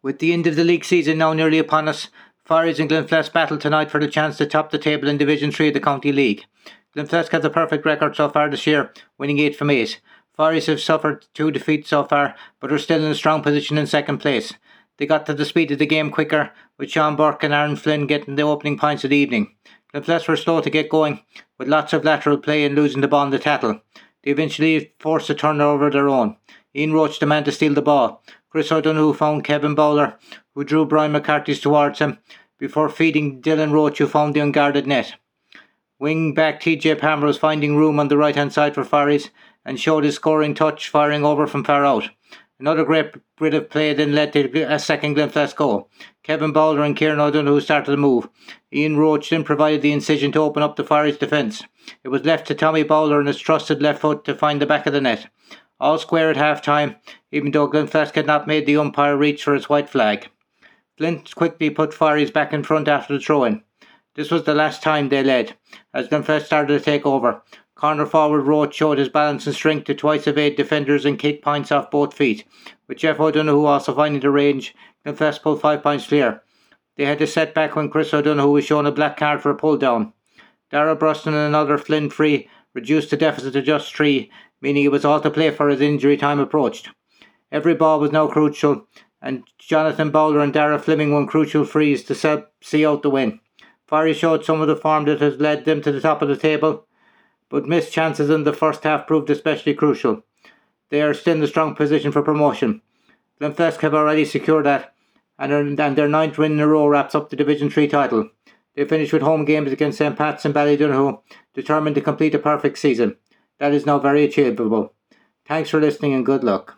With the end of the league season now nearly upon us, Firies and Glenflesk battle tonight for the chance to top the table in Division 3 of the County League. Glenflesk has a perfect record so far this year, winning 8 from 8. Firies have suffered two defeats so far, but are still in a strong position in second place. They got to the speed of the game quicker, with Sean Burke and Aaron Flynn getting the opening points of the evening. Glenflesk were slow to get going, with lots of lateral play and losing the ball in the tattle. They eventually forced a turnover of their own. Ian Roach the man to steal the ball. Chris O'Donoghue found Kevin Bowler, who drew Brian McCarthy's towards him, before feeding Dylan Roach, who found the unguarded net. Wing back TJ Palmer was finding room on the right hand side for Firies and showed his scoring touch, firing over from far out. Another great bit of play then led to a second Glenflesk goal. Kevin Bowler and Kieran O'Donoghue started the move. Ian Roach then provided the incision to open up the Firies defence. It was left to Tommy Bowler and his trusted left foot to find the back of the net all square at half time, even though Glenflesk had not made the umpire reach for his white flag. Flint quickly put Firies back in front after the throw in. This was the last time they led, as Glenflesk started to take over. Corner forward Roach showed his balance and strength to twice evade defenders and kick points off both feet. With Jeff O'Donoghue also finding the range, Glenflesk pulled five points clear. They had a setback when Chris O'Donoghue was shown a black card for a pull down. Dara Bruston and another Flint free reduced the deficit to just three meaning it was all to play for as injury time approached. Every ball was now crucial, and Jonathan Bowler and Dara Fleming won crucial frees to see out the win. Firies showed some of the form that has led them to the top of the table, but missed chances in the first half proved especially crucial. They are still in a strong position for promotion. Glenflesk have already secured that, and, are, and their ninth win in a row wraps up the Division 3 title. They finished with home games against St Pat's and Ballydonoghue, determined to complete a perfect season. That is now very achievable. Thanks for listening and good luck.